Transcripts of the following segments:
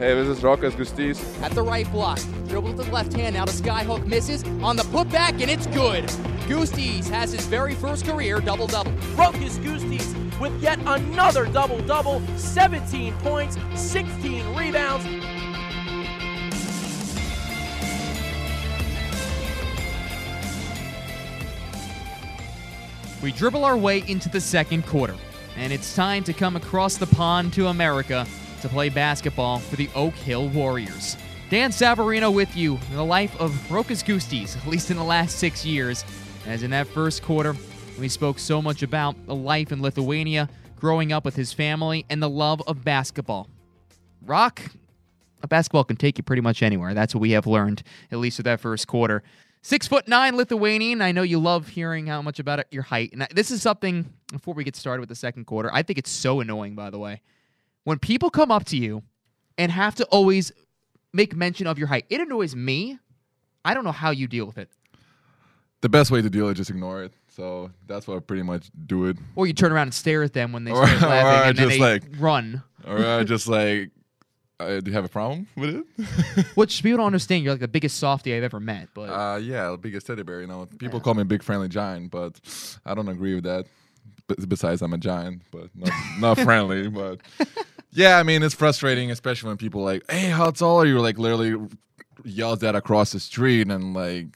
Hey, this is Rokas Gustys. At the right block, dribble to the left hand, now the skyhook misses on the putback, and it's good. Gustys has his very first career double double. Rokas Gustys with yet another double double 17 points, 16 rebounds. We dribble our way into the second quarter, and it's time to come across the pond to America to play basketball for the Oak Hill Warriors. Dan Savarino with you, the life of Rokas Gustys, at least in the last six years. As in that first quarter, we spoke so much about the life in Lithuania, growing up with his family, and the love of basketball. Rock, a basketball can take you pretty much anywhere. That's what we have learned, at least with that first quarter. Six foot nine Lithuanian. I know you love hearing how much about your height. And this is something, before we get started with the second quarter, I think it's so annoying, by the way. When people come up to you and have to always make mention of your height, it annoys me. I don't know how you deal with it. The best way to deal is just ignore it. So that's what I pretty much do it. Or you turn around and stare at them when they Or- start or laughing I and then just, they like- run. Or I just like, uh, do you have a problem with it? Which people don't understand. You're like the biggest softy I've ever met. But uh, yeah, the biggest teddy bear. You know, people call me a big friendly giant, but I don't agree with that. B- besides, I'm a giant, but not, not friendly. But yeah, I mean, it's frustrating, especially when people like, "Hey, how tall are you?" Like literally yells that across the street, and like,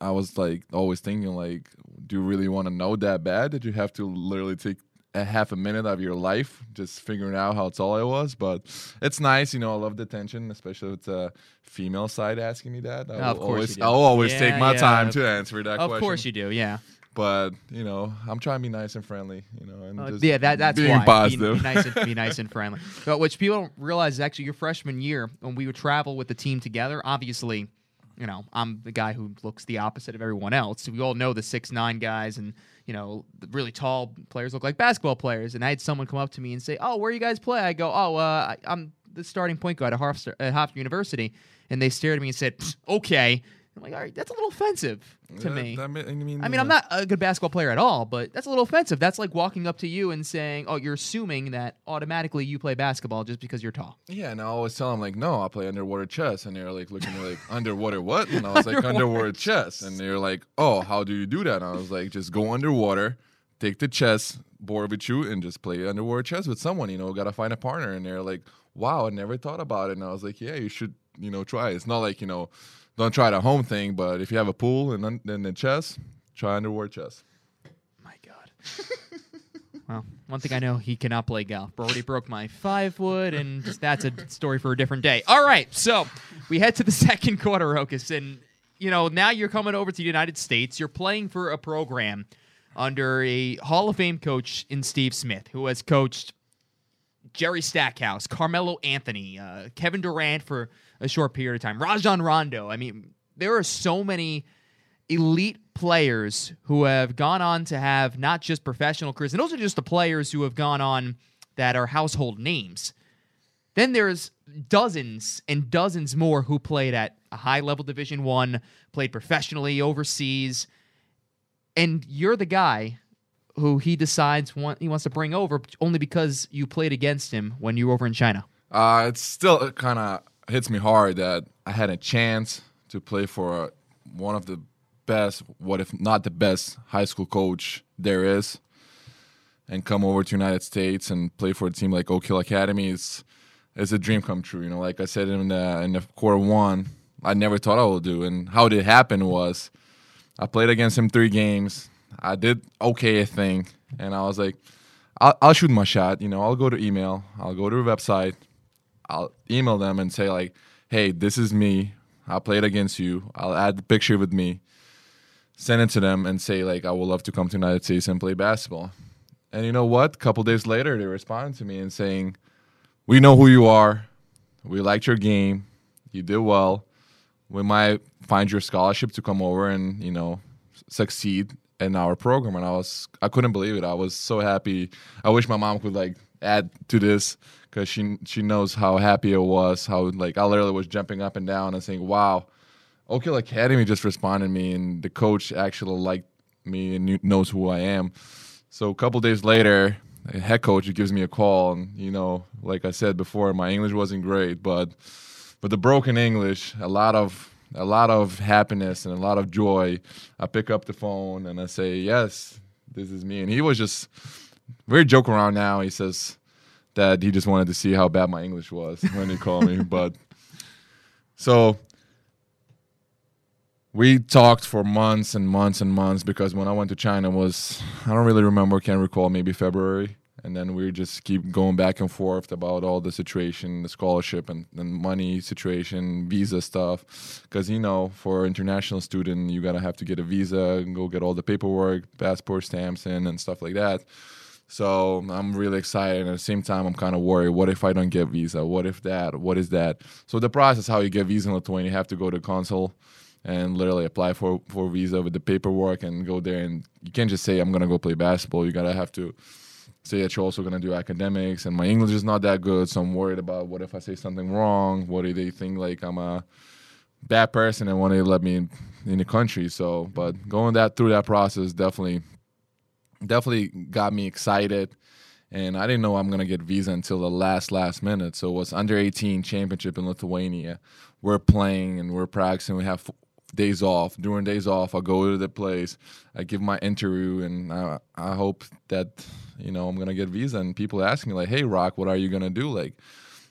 I was like always thinking, like, do you really want to know that bad that you have to literally take a half a minute of your life just figuring out how tall I was? But it's nice, you know. I love the attention, especially with the female side asking me that. I will course always. I'll always take my yeah. time to answer that of question. course you do. Yeah. But you know, I'm trying to be nice and friendly. You know, and Uh, just yeah, that, that's being why. Be- positive. Be, nice and be nice and friendly. But which people don't realize is actually your freshman year when we would travel with the team together. Obviously, you know, I'm the guy who looks the opposite of everyone else. We all know the six nine guys and you know the really tall players look like basketball players. And I had someone come up to me and say, "Oh, where you guys play?" I go, "Oh, uh, I'm the starting point guard at Hofstra- at Hofstra University." And they stared at me and said, "Okay." I'm like, "All right, that's a little offensive to Yeah, me." that I mean, I mean, I'm not a good basketball player at all, but that's a little offensive. That's like walking up to you and saying, "Oh, you're assuming that automatically you play basketball just because you're tall." Yeah, and I always tell them like, no, I play underwater chess, and they're like looking like, underwater what? And I was like, Underwater chess, and they're like, oh, how do you do that? And I was like, just go underwater, take the chess board with you, and just play underwater chess with someone. You know, gotta find a partner. And they're like, wow, I never thought about it. And I was like, yeah, you should, you know, try. It's not like you know, don't try the home thing, but if you have a pool and then the chess, try underwater chess. My God. well, one thing I know, he cannot play golf. Brody broke my five wood, and just- that's a story for a different day. All right, so we head to the second quarter, Rokas, and you know now you're coming over to the United States. You're playing for a program under a Hall of Fame coach in Steve Smith, who has coached Jerry Stackhouse, Carmelo Anthony, uh, Kevin Durant for a short period of time, Rajon Rondo. I mean, there are so many elite players who have gone on to have not just professional careers, and those are just the players who have gone on that are household names. Then there's dozens and dozens more who played at a high level Division One, played professionally overseas, and you're the guy who he decides want, he wants to bring over only because you played against him when you were over in China. Uh, it's still kind of hits me hard that I had a chance to play for one of the best, what if not the best, high school coach there is, and come over to United States and play for a team like Oak Hill Academy is is a dream come true. You know, like I said in the in the quarter one, I never thought I would do, and how it happened was I played against him three games. I did okay, I think, and I was like, I'll, I'll shoot my shot. You know, I'll go to email, I'll go to the website, I'll email them and say like, "Hey, this is me. I played against you. I'll add the picture with me. Send it to them and say like, I would love to come to United States and play basketball." And you know what? A couple days later, they responded to me and saying, "We know who you are. We liked your game. You did well. We might find your scholarship to come over and you know succeed in our program." And I was, I couldn't believe it. I was so happy. I wish my mom could like add to this because she she knows how happy I was. How like I literally was jumping up and down and saying, "Wow, Oak Hill Academy just responded me, and the coach actually liked me and knew, knows who I am." So a couple days later, head coach gives me a call, and you know, like I said before, my English wasn't great, but but the broken English, a lot of a lot of happiness and a lot of joy. I pick up the phone and I say, "Yes, this is me." And he was just very joke around now. He says that he just wanted to see how bad my English was when he called me, but so we talked for months and months and months because when I went to China was I don't really remember, can't recall, maybe February. And then we just keep going back and forth about all the situation, the scholarship and, and money situation, visa stuff. Because you know, for international student, you gotta have to get a visa and go get all the paperwork, passport stamps in, and stuff like that. So I'm really excited. And at the same time, I'm kind of worried. What if I don't get visa? What if that? What is that? So the process, how you get visa in Lithuania, you have to go to consul and literally apply for for visa with the paperwork and go there. And you can't just say I'm gonna go play basketball. You gotta have to say that you're also gonna do academics. And my English is not that good, so I'm worried about what if I say something wrong? What do they think like I'm a bad person and want to let me in, in the country? So, but going that through that process definitely definitely got me excited. And I didn't know I'm gonna get visa until the last last minute. So it was under 18 championship in Lithuania. We're playing and we're practicing. We have days off. During days off, I go to the place. I give my interview, and I, I hope that you know I'm gonna get visa. And people ask me like, "Hey, Rock, what are you gonna do? Like,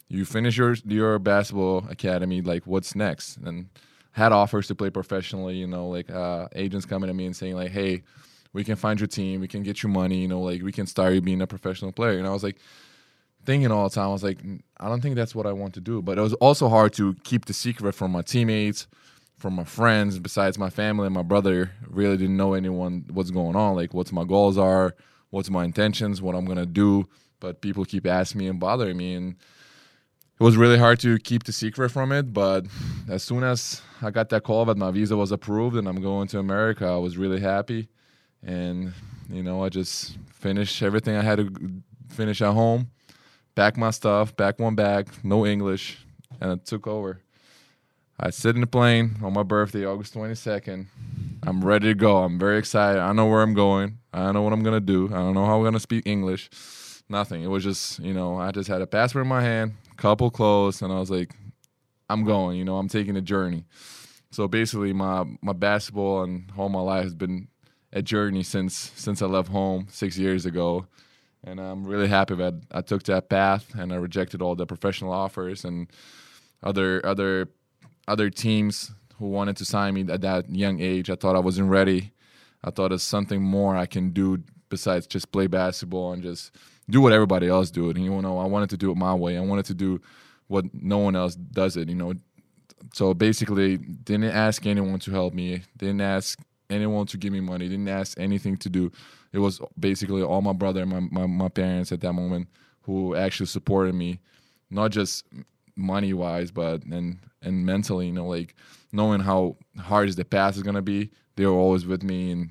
you finish your your basketball academy. Like, what's next?" And had offers to play professionally. You know, like uh, agents coming to me and saying like, "Hey." we can find your team, we can get you money, you know, like we can start you being a professional player. And I was like thinking all the time, I was like, I don't think that's what I want to do. But it was also hard to keep the secret from my teammates, from my friends, besides my family and my brother. Really didn't know anyone what's going on, like what's my goals are, what's my intentions, what I'm gonna do. But people keep asking me and bothering me and it was really hard to keep the secret from it, but as soon as I got that call that my visa was approved and I'm going to America, I was really happy and you know I just finished everything I had to finish at home, pack my stuff, pack one bag, no English, and it took over. I sit in the plane on my birthday, August 22nd. I'm ready to go. I'm very excited. I know where I'm going. I know what I'm gonna do. I don't know how I'm gonna speak English. Nothing. It was just, you know, I just had a passport in my hand, couple clothes, and I was like, I'm going. You know, I'm taking a journey. So basically, my my basketball and all my life has been a journey since since I left home six years ago, and I'm really happy that I took that path and I rejected all the professional offers and other other other teams who wanted to sign me at that young age. I thought I wasn't ready. I thought there's something more I can do besides just play basketball and just do what everybody else do it. And you know, I wanted to do it my way. I wanted to do what no one else does it. You know, so basically, didn't ask anyone to help me. Didn't ask anyone to give me money. Didn't ask anything to do. It was basically all my brother and my, my, my parents at that moment who actually supported me, not just money wise, but and and mentally. You know, like knowing how hard the path is gonna be. They were always with me, and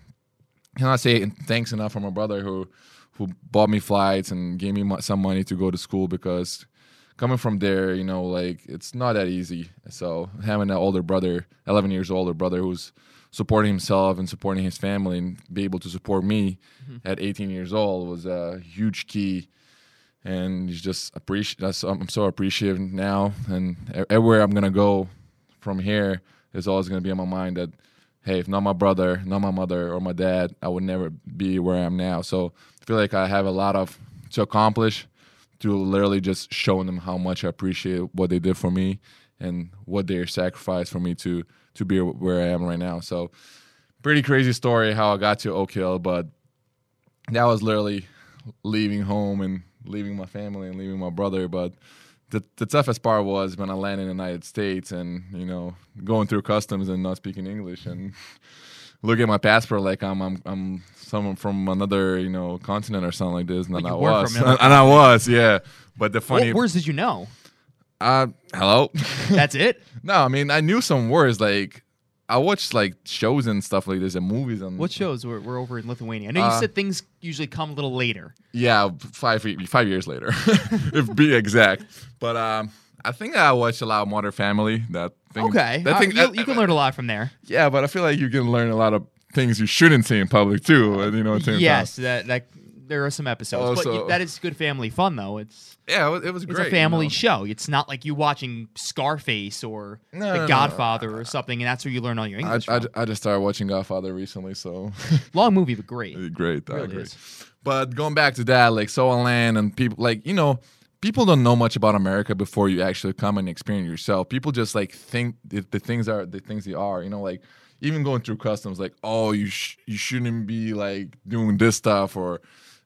cannot say thanks enough for my brother who who bought me flights and gave me some money to go to school because coming from there, you know, like it's not that easy. So having an older brother, 11 years older brother, who's supporting himself and supporting his family and be able to support me mm-hmm. at 18 years old was a huge key and you just appreciate i'm so appreciative now and everywhere i'm gonna go from here is always gonna be on my mind that hey if not my brother not my mother or my dad i would never be where i am now so i feel like i have a lot of to accomplish to literally just showing them how much i appreciate what they did for me and what they sacrificed for me to to be where I am right now. So pretty crazy story how I got to Oak Hill, but that was literally leaving home and leaving my family and leaving my brother. But the, the toughest part was when I landed in the United States and you know going through customs and not speaking English and look at my passport like I'm I'm I'm someone from another you know continent or something like this, and I was, and, and I was, yeah. But the funny, what words did you know? Uh, hello. That's it. no, I mean I knew some words like I watched like shows and stuff like this and movies and what shows were, were over in Lithuania? I know you uh, said things usually come a little later. Yeah, five five years later, if be exact. But um, I think I watched a lot of Modern Family. That thing. Okay, that uh, thing, you, you, can learn a lot from there. Yeah, but I feel like you can learn a lot of things you shouldn't say in public too. You know, yes, that that there are some episodes, oh, but Also- you, that is good family fun though. It's Yeah, it was, it was it's great. a you family know? show. It's not like you watching Scarface or No, The no. Godfather or something, and that's where you learn all your I, English. I, from. I just started watching Godfather recently, so Long movie, but great. great. I Really agree. is. But going back to that, like Soul Land and people, like you know, people don't know much about America before you actually come and experience yourself. People just like think the, the things are the things they are. You know, like even going through customs, like oh, you sh- you shouldn't be like doing this stuff or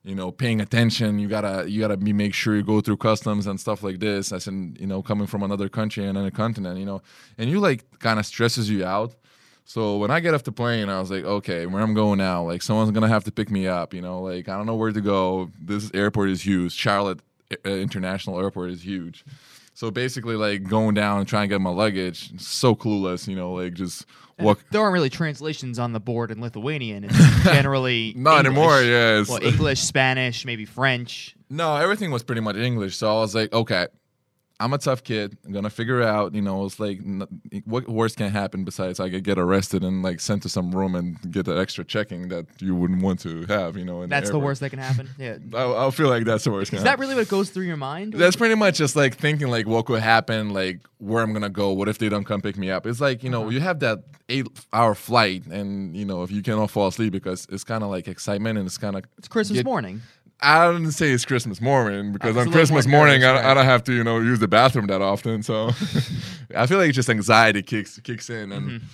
you know paying attention. You gotta you gotta be make sure you go through customs and stuff like this. As in you know coming from another country and another continent. You know, and you like kind of stresses you out. So when I get off the plane, I was like, okay, where I'm going now? Like someone's gonna have to pick me up. You know, like I don't know where to go. This airport is huge. Charlotte uh, International Airport is huge. So basically, like going down and trying to get my luggage, so clueless. You know, like just what. There aren't really translations on the board in Lithuanian. It's generally Not anymore. English. Yeah. it's- Well, English, Spanish, maybe French. No, everything was pretty much English. So I was like, okay, I'm a tough kid. I'm gonna figure out. You know, it's like what worse can happen besides I could get arrested and like sent to some room and get that extra checking that you wouldn't want to have. You know, in That's the airport. worst that can happen. Yeah. I, I feel like that's the worst. Is that really what goes through your mind? That's pretty much just like thinking like what could happen, like where I'm gonna go. What if they don't come pick me up? It's like you know Uh-huh. you have that eight hour flight, and you know if you cannot fall asleep because it's kind of like excitement and it's kind of It's Christmas Get- morning. I didn't say it's Christmas morning because on Christmas morning nervous, I, I don't have to you know use the bathroom that often. So I feel like just anxiety kicks kicks in, and Mm-hmm.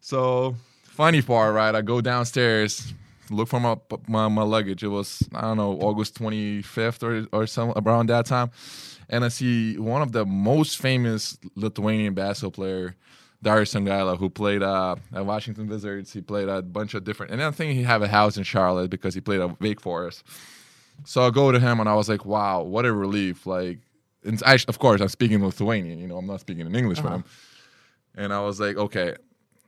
so funny part, right? I go downstairs, look for my, my my luggage. It was I don't know August 25th or or some around that time, and I see one of the most famous Lithuanian basketball player. Darius Songaila, who played uh, at Washington Wizards, he played a bunch of different, and I think he have a house in Charlotte because he played at Wake Forest. So I go to him and I was like, wow, what a relief. Like, and I, of course, I'm speaking Lithuanian, you know, I'm not speaking in English with uh-huh. him. And I was like, okay,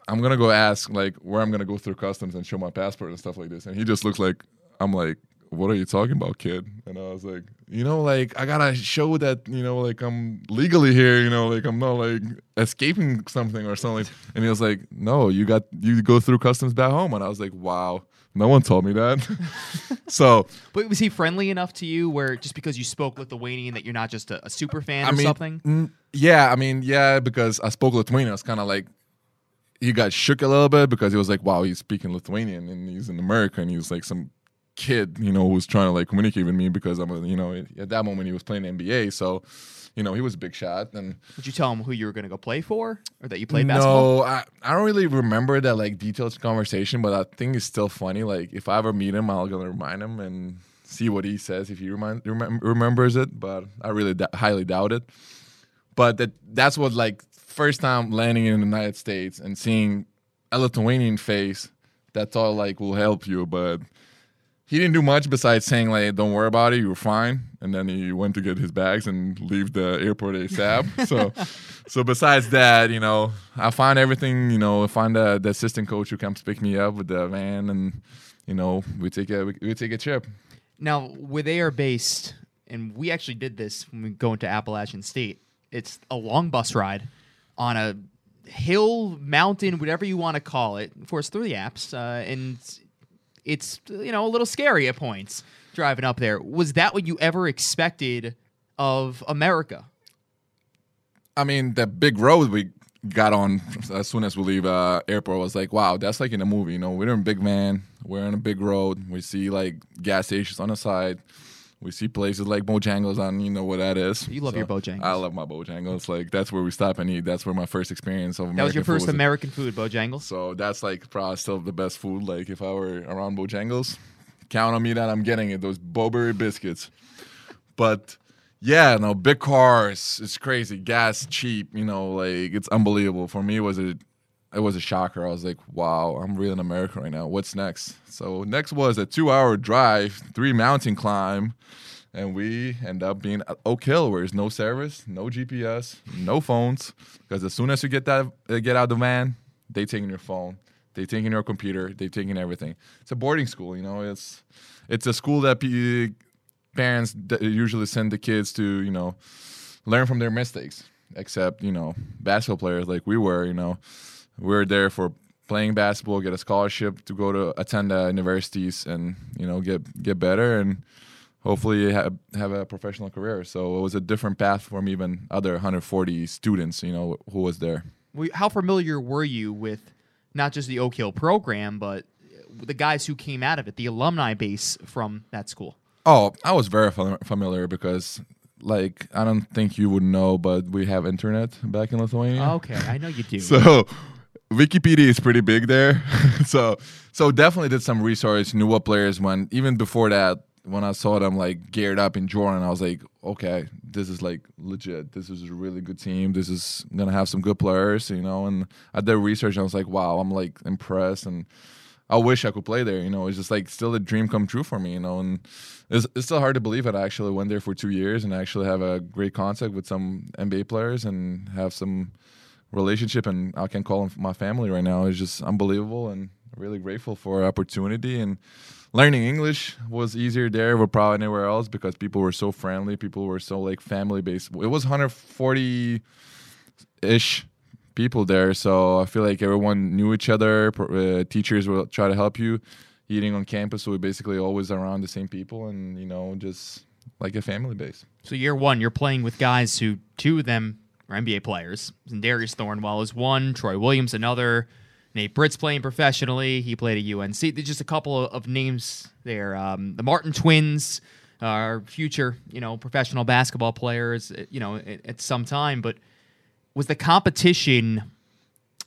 I'm going to go ask, like, where I'm going to go through customs and show my passport and stuff like this. And he just looks like, I'm like, what are you talking about, kid? And I was like, you know, like, I got to show that, you know, like, I'm legally here, you know, like, I'm not, like, escaping something or something. And he was like, no, you got, you go through customs back home. And I was like, wow, no one told me that. so, But was he friendly enough to you where just because you spoke Lithuanian that you're not just a, a super fan I or mean, something? mm, yeah, I mean, yeah, because I spoke Lithuanian. I was kind of like, he got shook a little bit because he was like, wow, he's speaking Lithuanian and he's in America and he's like some kid, you know, who's trying to like communicate with me because I'm, a, you know, at that moment he was playing NBA. So, you know, he was a big shot. And Did you tell him who you were going to go play for or that you played basketball? no, I, I don't really remember that like detailed conversation, but I think it's still funny. Like if I ever meet him, I'll gonna remind him and see what he says if he remind, remem- remembers it. But I really d- highly doubt it. But that that's what like first time landing in the United States and seeing a Lithuanian face That's all like will help you, but he didn't do much besides saying like don't worry about it, you're fine. And then he went to get his bags and leave the airport ASAP. so so besides that, you know, I find everything, you know, I find the, the assistant coach who comes pick me up with the van and you know, we take a we, we take a trip. Now, where they are based, and we actually did this when we go into Appalachian State, it's a long bus ride on a hill, mountain, whatever you want to call it. Of course, through the apps, uh, and it's you know a little scary at points driving up there. Was that what you ever expected of America? I mean, the big road we got on as soon as we leave uh, airport was like, wow, that's like in a movie. You know, we're in a big van, we're on a big road. We see like gas stations on the side. We see places like Bojangles on, you know what that is. You love your Bojangles. I love my Bojangles. Like that's where we stop and eat. That's where my first experience of American That was your food first was. American food, Bojangles. So that's like probably still the best food. Like if I were around Bojangles, count on me that I'm getting it. Those Bo-Berry biscuits. But yeah, no, big cars. It's crazy. Gas cheap. You know, like it's unbelievable. For me, it was a it was a shocker. I was like, wow, I'm really in America right now. What's next? So next was a two hour drive, three mountain climb. And we end up being at Oak Hill, where there's no service, no GPS, no phones. Because as soon as you get that, uh, get out of the van, they taking your phone, they taking your computer, they taking everything. It's a boarding school, you know. It's it's a school that pe- parents d- usually send the kids to, you know, learn from their mistakes. Except, you know, basketball players like we were, you know, we are there for playing basketball, get a scholarship to go to attend uh, universities, and you know get get better and hopefully have have a professional career. So it was a different path from even other 140 students, you know, who was there. How familiar were you with not just the Oak Hill program, but the guys who came out of it, the alumni base from that school? Oh, I was very familiar because, like, I don't think you would know, but we have internet back in Lithuania. Okay, I know you do. So Wikipedia is pretty big there. so so definitely did some research, knew what players went. Even before that, when I saw them like geared up in Jordan, I was like, okay, this is like legit. This is a really good team. This is gonna have some good players, you know. And I did research and I was like, wow, I'm like impressed and I wish I could play there. You know, it's just like still a dream come true for me. You know, and it's, it's still hard to believe that I actually went there for two years and actually have a great contact with some NBA players and have some relationship. And I can call them my family right now. is just unbelievable and really grateful for opportunity and learning English was easier there than probably anywhere else because people were so friendly. People were so like family based. It was 140 ish people there, so I feel like everyone knew each other. Uh, teachers will try to help you. Eating on campus, so we basically always around the same people, and you know, just like a family base. So year one, you're playing with guys who two of them are NBA players. And Darius Thornwell is one, Troy Williams another, Nate Britt's playing professionally. He played at UNC. There's just a couple of, names there. Um, the Martin twins are future, you know, professional basketball players. uh, You know, at, at some time, but was the competition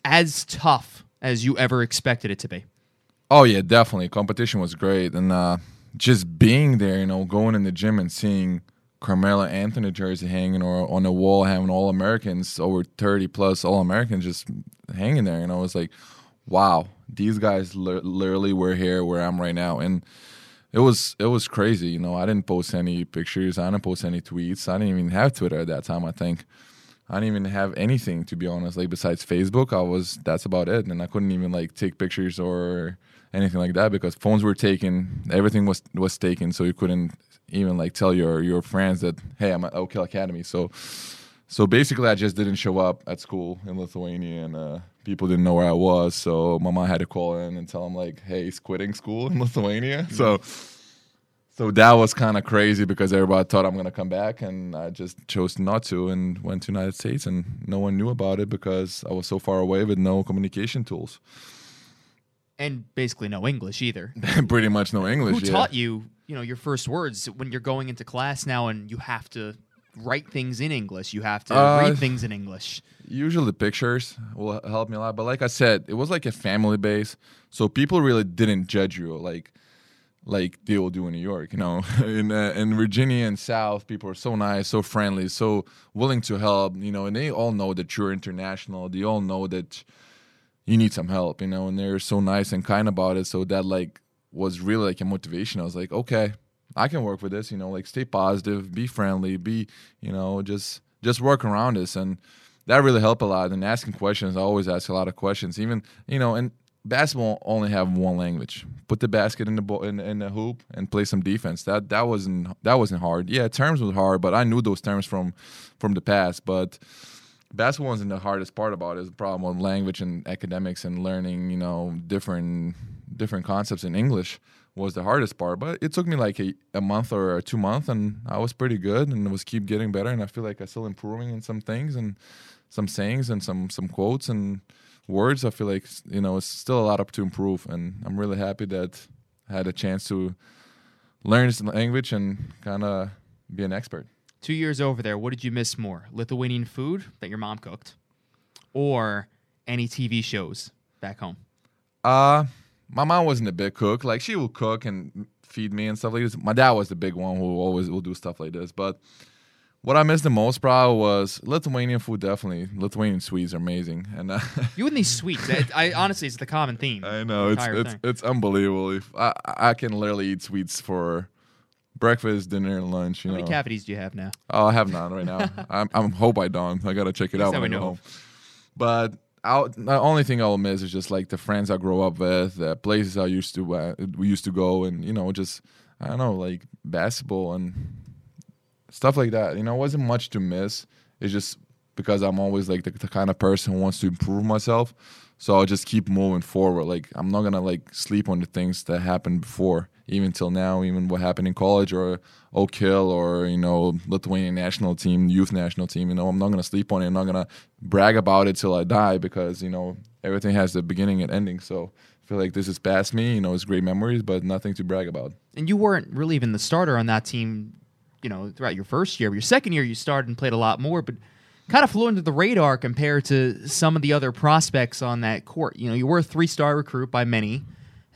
as tough as you ever expected it to be? Oh yeah, definitely. Competition was great, and uh, just being there, you know, going in the gym and seeing Carmelo Anthony jersey hanging or on the wall, having all Americans over thirty plus all Americans just hanging there, And I was like, wow, these guys li- literally were here where I'm right now, and it was it was crazy. You know, I didn't post any pictures, I didn't post any tweets, I didn't even have Twitter at that time. I think. I didn't even have anything to be honest. Like besides Facebook, I was that's about it, and I couldn't even like take pictures or anything like that because phones were taken, everything was was taken, so you couldn't even like tell your your friends that hey, I'm at Oak Hill Academy. So so basically, I just didn't show up at school in Lithuania, and uh, people didn't know where I was. So my mom had to call in and tell him like, hey, he's quitting school in Lithuania. So. So that was kind of crazy because everybody thought I'm gonna come back, and I just chose not to and went to United States, and no one knew about it because I was so far away with no communication tools. And basically no English either. Pretty much no English. Who yeah. taught you, you know, your first words when you're going into class now and you have to write things in English? You have to Uh, read things in English. Usually the pictures will help me a lot, but like I said, it was like a family base, so people really didn't judge you like like they will do in New York. You know, in uh, in Virginia and South, people are so nice, so friendly, so willing to help. You know, and they all know that you're international. They all know that you need some help. You know, and they're so nice and kind about it. So that like was really like a motivation. I was like, okay, I can work with this. You know, like stay positive, be friendly, be you know just just work around this and that really helped a lot. And asking questions, I always ask a lot of questions. Even you know, and basketball only have one language. Put the basket in the ball in, in the hoop and play some defense. That that wasn't that wasn't hard. Yeah, terms was hard, but I knew those terms from from the past. But basketball wasn't the hardest part about it. It's the problem on language and academics and learning. You know, different different concepts in English was the hardest part. But it took me like a, a month or two months, and I was pretty good and it was keep getting better. And I feel like I'm still improving in some things and some sayings and some some quotes and words. I feel like you know it's still a lot up to improve, and I'm really happy that I had a chance to learn this language and kind of be an expert. Two years over there, what did you miss more? Lithuanian food that your mom cooked, or any TV shows back home? Uh my mom wasn't a big cook. Like she would cook and feed me and stuff like this. My dad was the big one who always will do stuff like this. But what I missed the most probably was Lithuanian food. Definitely, Lithuanian sweets are amazing. And uh, You and these sweets. I, I honestly, it's the common theme. I know it's it's it's unbelievable. If I I can literally eat sweets for breakfast, dinner, and lunch. You How know. many cavities do you have now? Oh, I have none right now. I'm, I'm hope I don't. I gotta check it out when I go know home. But I'll, the only thing I'll miss is just like the friends I grew up with, the places I used to uh, we used to go, and you know, just I don't know, like basketball and stuff like that. You know, it wasn't much to miss. It's just because I'm always like the, the kind of person who wants to improve myself. So I'll just keep moving forward. Like I'm not gonna like sleep on the things that happened before, even till now, even what happened in college or Oak Hill or you know Lithuanian national team, youth national team. You know I'm not gonna sleep on it. I'm not gonna brag about it till I die because you know everything has a beginning and ending. So I feel like this is past me. You know it's great memories, but nothing to brag about. And you weren't really even the starter on that team, you know, throughout your first year. Your second year, you started and played a lot more, but kind of flew under the radar compared to some of the other prospects on that court. You know, you were a three star recruit by many.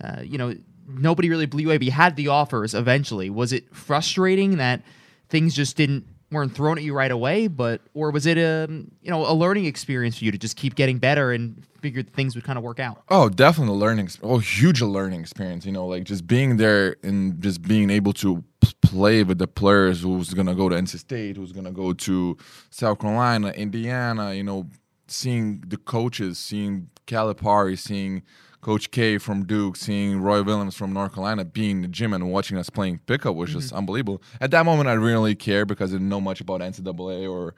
Uh, you know, nobody really blew you you had the offers eventually. Was it frustrating that things just didn't weren't thrown at you right away, but or was it a you know a learning experience for you to just keep getting better and figure things would kind of work out? Oh, definitely a learning. Oh, huge learning experience. You know, like just being there and just being able to play with the players who's gonna go to NC State, who's gonna go to South Carolina, Indiana. You know, seeing the coaches, seeing Calipari, seeing Coach K from Duke, seeing Roy Williams from North Carolina being in the gym and watching us playing pickup was just mm-hmm. unbelievable. At that moment, I really cared because I didn't know much about NCAA or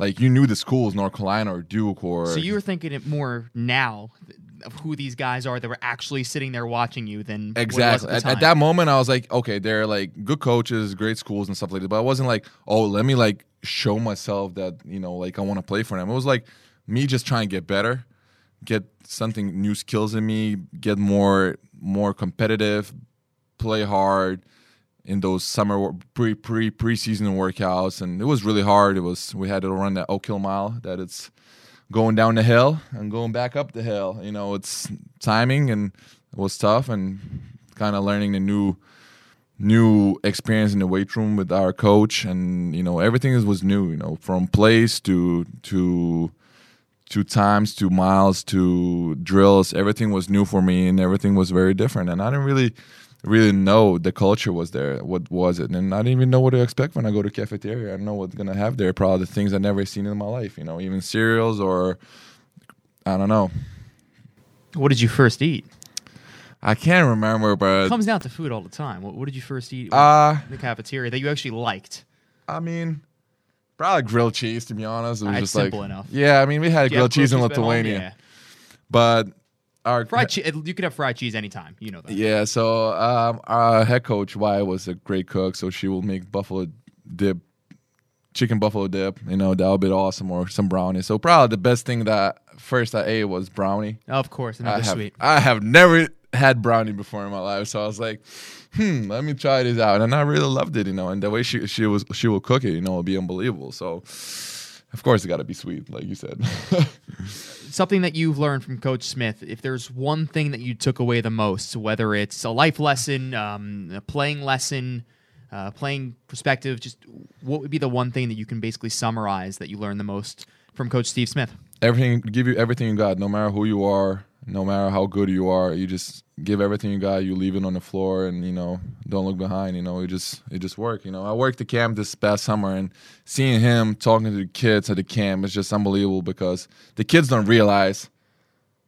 like you knew the schools, North Carolina or Duke or. So you were thinking it more now of who these guys are that were actually sitting there watching you than exactly at, at, that moment. I was like, okay, they're like good coaches, great schools and stuff like that. But I wasn't like, oh, let me like show myself that you know like I want to play for them. It was like me just trying to get better get something new skills in me, get more more competitive, play hard in those summer pre pre preseason workouts, and it was really hard. It was we had to run that Oak Hill mile that it's going down the hill and going back up the hill. You know, it's timing and it was tough and kind of learning the new new experience in the weight room with our coach and you know everything was new you know from place to to to times to miles to drills. Everything was new for me and everything was very different. And i didn't really really know the culture was there what was it. And i didn't even know what to expect when i go to cafeteria. I don't know what's gonna have there. Probably the things i never seen in my life you know even cereals or i don't know. What did you first eat? I can't remember, but it comes down to food all the time. What, what did you first eat uh, in the cafeteria that you actually liked? I mean, Probably grilled cheese, to be honest. It was just simple like, enough. Yeah, I mean, we had grilled cheese in grilled cheese Lithuania, Yeah. but our Fried cheese. You could have fried cheese anytime. You know that. yeah. So um, our head coach Y was a great cook, so she will make buffalo dip, chicken buffalo dip. You know that would be awesome, or some brownie. So probably the best thing that first I ate was brownie. Of course, another I have, sweet. I have never had brownie before in my life, so I was like, hmm, let me try this out, and I really loved it, you know. And the way she she was she will cook it, you know, it'll be unbelievable. So, of course, it got to be sweet, like you said. Something that you've learned from Coach Smith, if there's one thing that you took away the most, whether it's a life lesson, um, a playing lesson, uh, playing perspective, just what would be the one thing that you can basically summarize that you learned the most from Coach Steve Smith? Everything, give you everything you got, no matter who you are, no matter how good you are, you just give everything you got. You leave it on the floor, and you know, don't look behind. You know, it just it just work. You know, I worked the camp this past summer, and seeing him talking to the kids at the camp is just unbelievable because the kids don't realize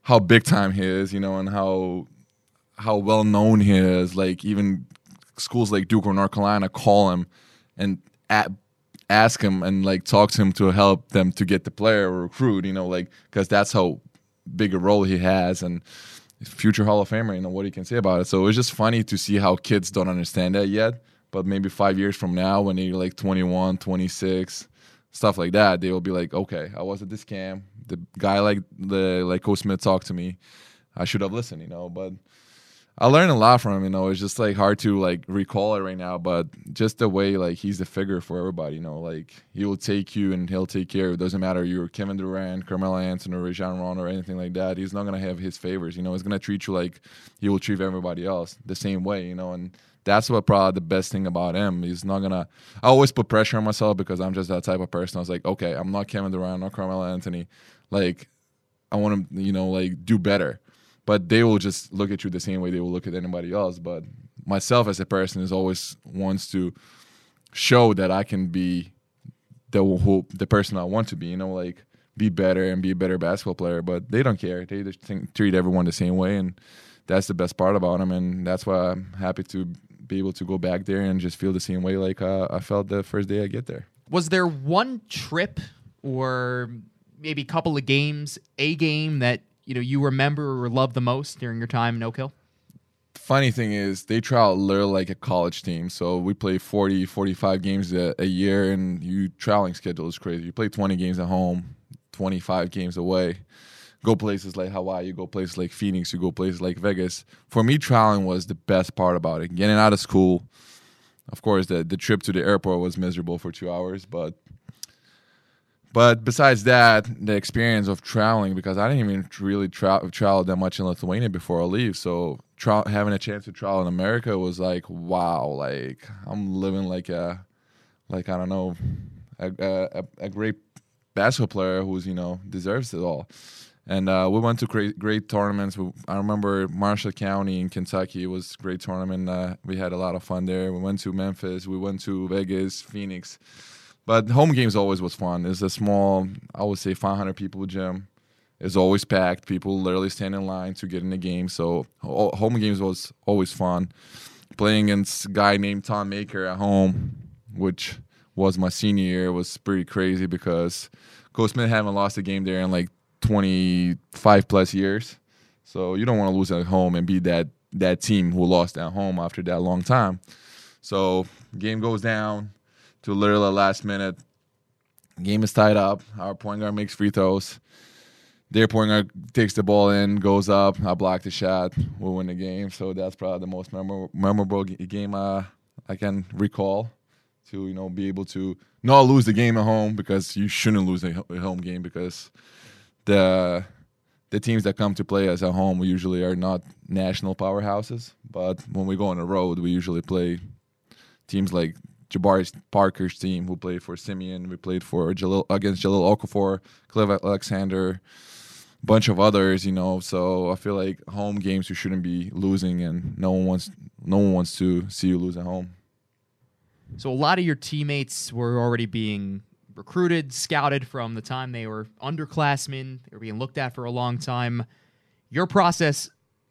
how big time he is. You know, and how how well known he is. Like even schools like Duke or North Carolina call him and at, ask him and like talk to him to help them to get the player or recruit. You know, like because that's how big a role he has and future Hall of Famer, you know, what he can say about it. So it's just funny to see how kids don't understand that yet. But maybe five years from now, when they're like 21, 26, stuff like that, they will be like, okay, I was at this camp. The guy like the like Coach Smith talked to me. I should have listened, you know. But I learned a lot from him. You know, it's just like hard to like recall it right now, but just the way like he's the figure for everybody. You know, like he will take you and he'll take care. Of it doesn't matter you're Kevin Durant, Carmelo Anthony, or Rajon Rondo or anything like that. He's not gonna have his favors. You know, he's gonna treat you like he will treat everybody else the same way. You know, and that's what probably the best thing about him. He's not gonna. I always put pressure on myself because I'm just that type of person. I was like, okay, I'm not Kevin Durant, not Carmelo Anthony. Like, I want to, you know, like do better but they will just look at you the same way they will look at anybody else. But myself as a person is always wants to show that I can be the who, the person I want to be. You know, like be better and be a better basketball player. But they don't care. They just think, treat everyone the same way, and that's the best part about them. And that's why I'm happy to be able to go back there and just feel the same way like uh, I felt the first day I get there. Was there one trip or maybe a couple of games, a game that you know you remember or love the most during your time in Oak Hill? funny thing is they travel literally like a college team. So we play 40 45 games a, a, year and you traveling schedule is crazy. You play 20 games at home 25 games away. Go places like hawaii you go places like phoenix you go places like vegas. For me traveling was the best part about it. Getting out of school of course the, the trip to the airport was miserable for two hours but but besides that, the experience of traveling, because I didn't even really tra- travel that much in Lithuania before I leave. So tra- having a chance to travel in America was like, wow, like I'm living like a, like I don't know, a, a, a great basketball player who's you know deserves it all. And uh, we went to great, great tournaments. I remember Marshall County in Kentucky was a great tournament. Uh, we had a lot of fun there. We went to Memphis. We went to Vegas, Phoenix. But home games always was fun. It's a small, I would say, 500 people gym. It's always packed. People literally stand in line to get in the game. So home games was always fun. Playing against a guy named Thon Maker at home, which was my senior year, was pretty crazy because Coach Smith haven't lost a game there in like 25 plus years. So you don't want to lose at home and be that that team who lost at home after that long time. So game goes down to literally last minute. Game is tied up. Our point guard makes free throws. Their point guard takes the ball in, goes up. I block the shot. We win the game. So that's probably the most memorable, memorable game uh, I can recall. To you know, be able to not lose the game at home because you shouldn't lose a home game because the the teams that come to play us at home usually are not national powerhouses. But when we go on the road, we usually play teams like Jabari Parker's team, who played for Simeon. We played for Jahlil, against Jahlil Okafor, Cliff Alexander, bunch of others. You know, so I feel like home games you shouldn't be losing, and no one wants no one wants to see you lose at home. So a lot of your teammates were already being recruited, scouted from the time they were underclassmen. They were being looked at for a long time. Your process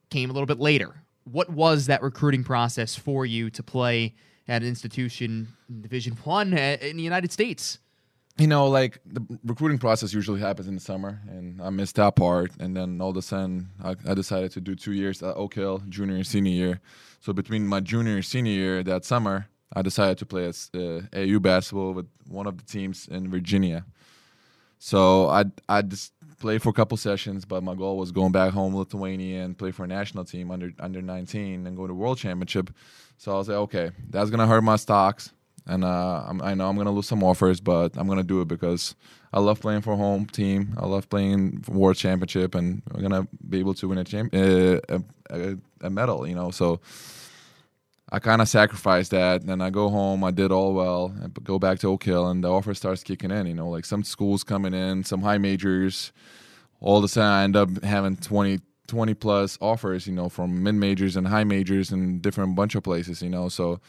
came a little bit later. What was that recruiting process for you to play? At an institution in Division One in the United States. You know, like the recruiting process usually happens in the summer, and I missed that part. And then all of a sudden, I, I decided to do two years at Oak Hill, junior and senior year. So between my junior and senior year that summer, I decided to play as uh, AU basketball with one of the teams in Virginia. So I I just played for a couple sessions, but my goal was going back home Lithuania and play for a national team under under 19 and go to world championship. So I was like, okay, that's gonna hurt my stocks, and uh, i know I'm gonna lose some offers, but I'm gonna do it because I love playing for home team. I love playing for world championship, and I'm gonna be able to win a champ uh, a, a, a medal. You know, so. I kind of sacrificed that. Then I go home, I did all well, and go back to Oak Hill, and the offer starts kicking in. You know, like some schools coming in, some high majors. All of a sudden, I end up having 20, 20 plus offers, you know, from mid majors and high majors and different bunch of places, you know. So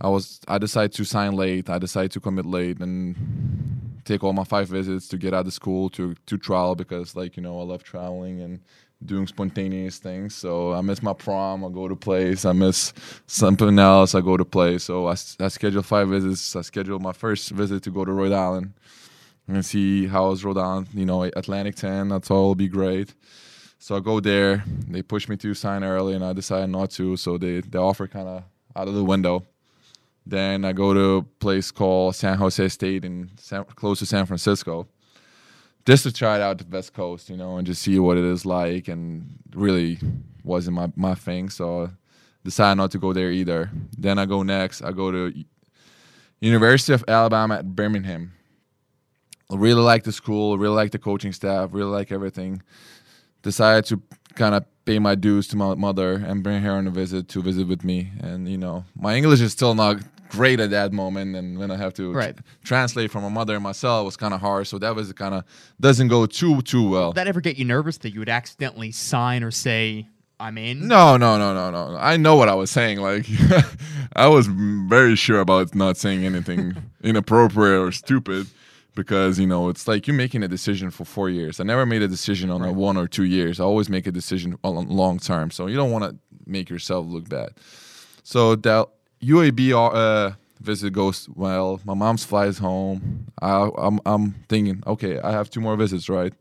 I was I decided to sign late. I decided to commit late and take all my five visits to get out of school to to trial because like you know I love traveling and doing spontaneous things. So I miss my prom. I go to place. I miss something else. I go to play. So I, I schedule five visits. I scheduled my first visit to go to Rhode Island and see how is Rhode Island. You know, Atlantic 10. That's all be great. So I go there. They push me to sign early, and I decided not to. So they the offer kind of out of the window. Then I go to a place called San Jose State in San, close to San Francisco, just to try it out the West Coast, you know, and just see what it is like. And really wasn't my my thing, so decided not to go there either. Then I go next. I go to University of Alabama at Birmingham. I really like the school. Really like the coaching staff. Really like everything decided to kind of pay my dues to my mother and bring her on a visit to visit with me. And you know, my English is still not great at that moment, and when I have to right. translate from my mother and myself, it was kind of hard. So that was kind of doesn't go too too well. Did that ever get you nervous that you would accidentally sign or say? I'm in. No, no, no, no, no. I know what I was saying. Like, I was very sure about not saying anything inappropriate or stupid because you know it's like you're making a decision for four years. I never made a decision on right. a one or two years. I always make a decision on long term. So you don't want to make yourself look bad. So that UAB uh, Visit goes well. My mom's flies home. I, I'm I'm thinking, okay, I have two more visits, right?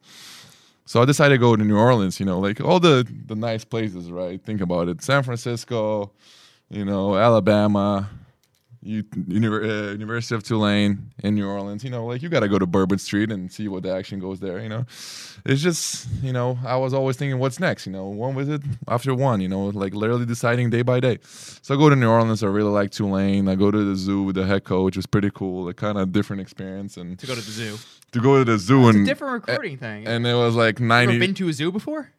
So I decided to go to New Orleans. You know, like all the the nice places, right? Think about it: San Francisco, you know, Alabama, U- Univer- uh, University of Tulane in New Orleans. You know, like you got to go to Bourbon Street and see what the action goes there. You know, it's just you know I was always thinking, what's next? You know, one visit after one. You know, like literally deciding day by day. So I go to New Orleans. I really like Tulane. I go to the zoo with the head coach. It's pretty cool. A kind of different experience and To go to the zoo. to go to the zoo It's and a different recruiting thing. and it was like you ninety. ever been to a zoo before?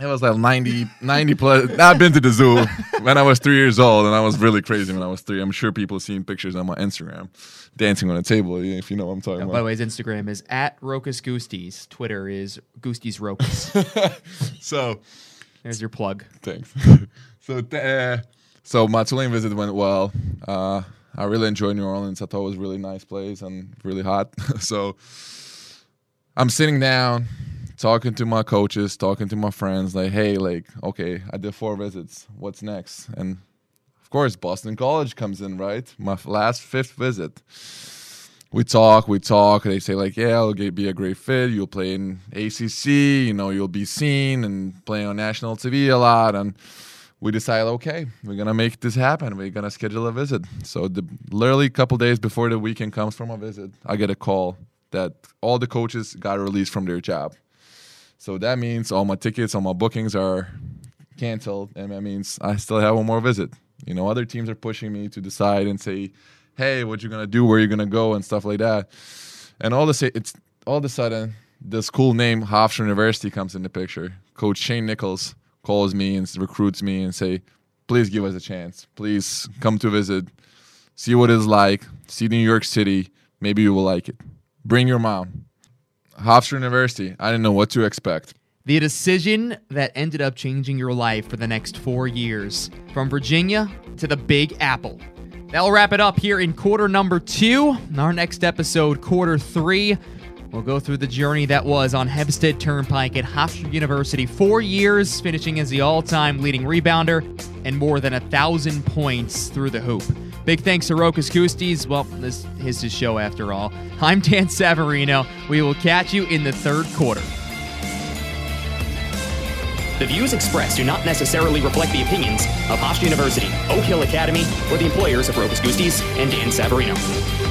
It was like 90, 90 plus. I've been to the zoo when I was three years old, and I was really crazy when I was three. I'm sure people seen pictures on my Instagram dancing on a table, if you know what I'm talking Oh, by the way, his Instagram is at Rokas Gustys. Twitter is Gustys Rokas. So, There's your plug. thanks. so, th- uh, so my Tulane visit went well. Uh, I really enjoyed New Orleans. I thought it was a really nice place and really hot. so, I'm sitting down, talking to my coaches, talking to my friends, like, hey, like, okay, I did four visits. What's next? And of course, Boston College comes in, right? My last fifth visit. We talk, we talk. They say like, yeah, it'll be a great fit. You'll play in ACC. You know, you'll be seen and playing on national TV a lot. And we decide, okay, we're gonna make this happen. We're gonna schedule a visit. So the literally a couple days before the weekend comes from a visit, I get a call that all the coaches got released from their job. So that means all my tickets, all my bookings are canceled, and that means I still have one more visit. You know, other teams are pushing me to decide and say, "Hey, what you gonna do? Where you gonna go?" and stuff like that. And all the it's all of a sudden this cool name Hofstra University comes in the picture. Coach Shane Nichols calls me and recruits me and say, "Please give us a chance. Please come to visit, see what it's like, see New York City. Maybe you will like it. Bring your mom." Hofstra University. I didn't know what to expect. The decision that ended up changing your life for the next four years, from Virginia to the Big Apple. That'll wrap it up here in quarter number two. In our next episode, quarter three, we'll go through the journey that was on Hempstead Turnpike at Hofstra University. Four years, finishing as the all time leading rebounder and more than a thousand points through the hoop. Big thanks to Rokas Gustys. Well, this is his show after all. I'm Dan Savarino. We will catch you in the third quarter. The views expressed do not necessarily reflect the opinions of Hofstra University, Oak Hill Academy, or the employers of Rokas Gustys and Dan Savarino.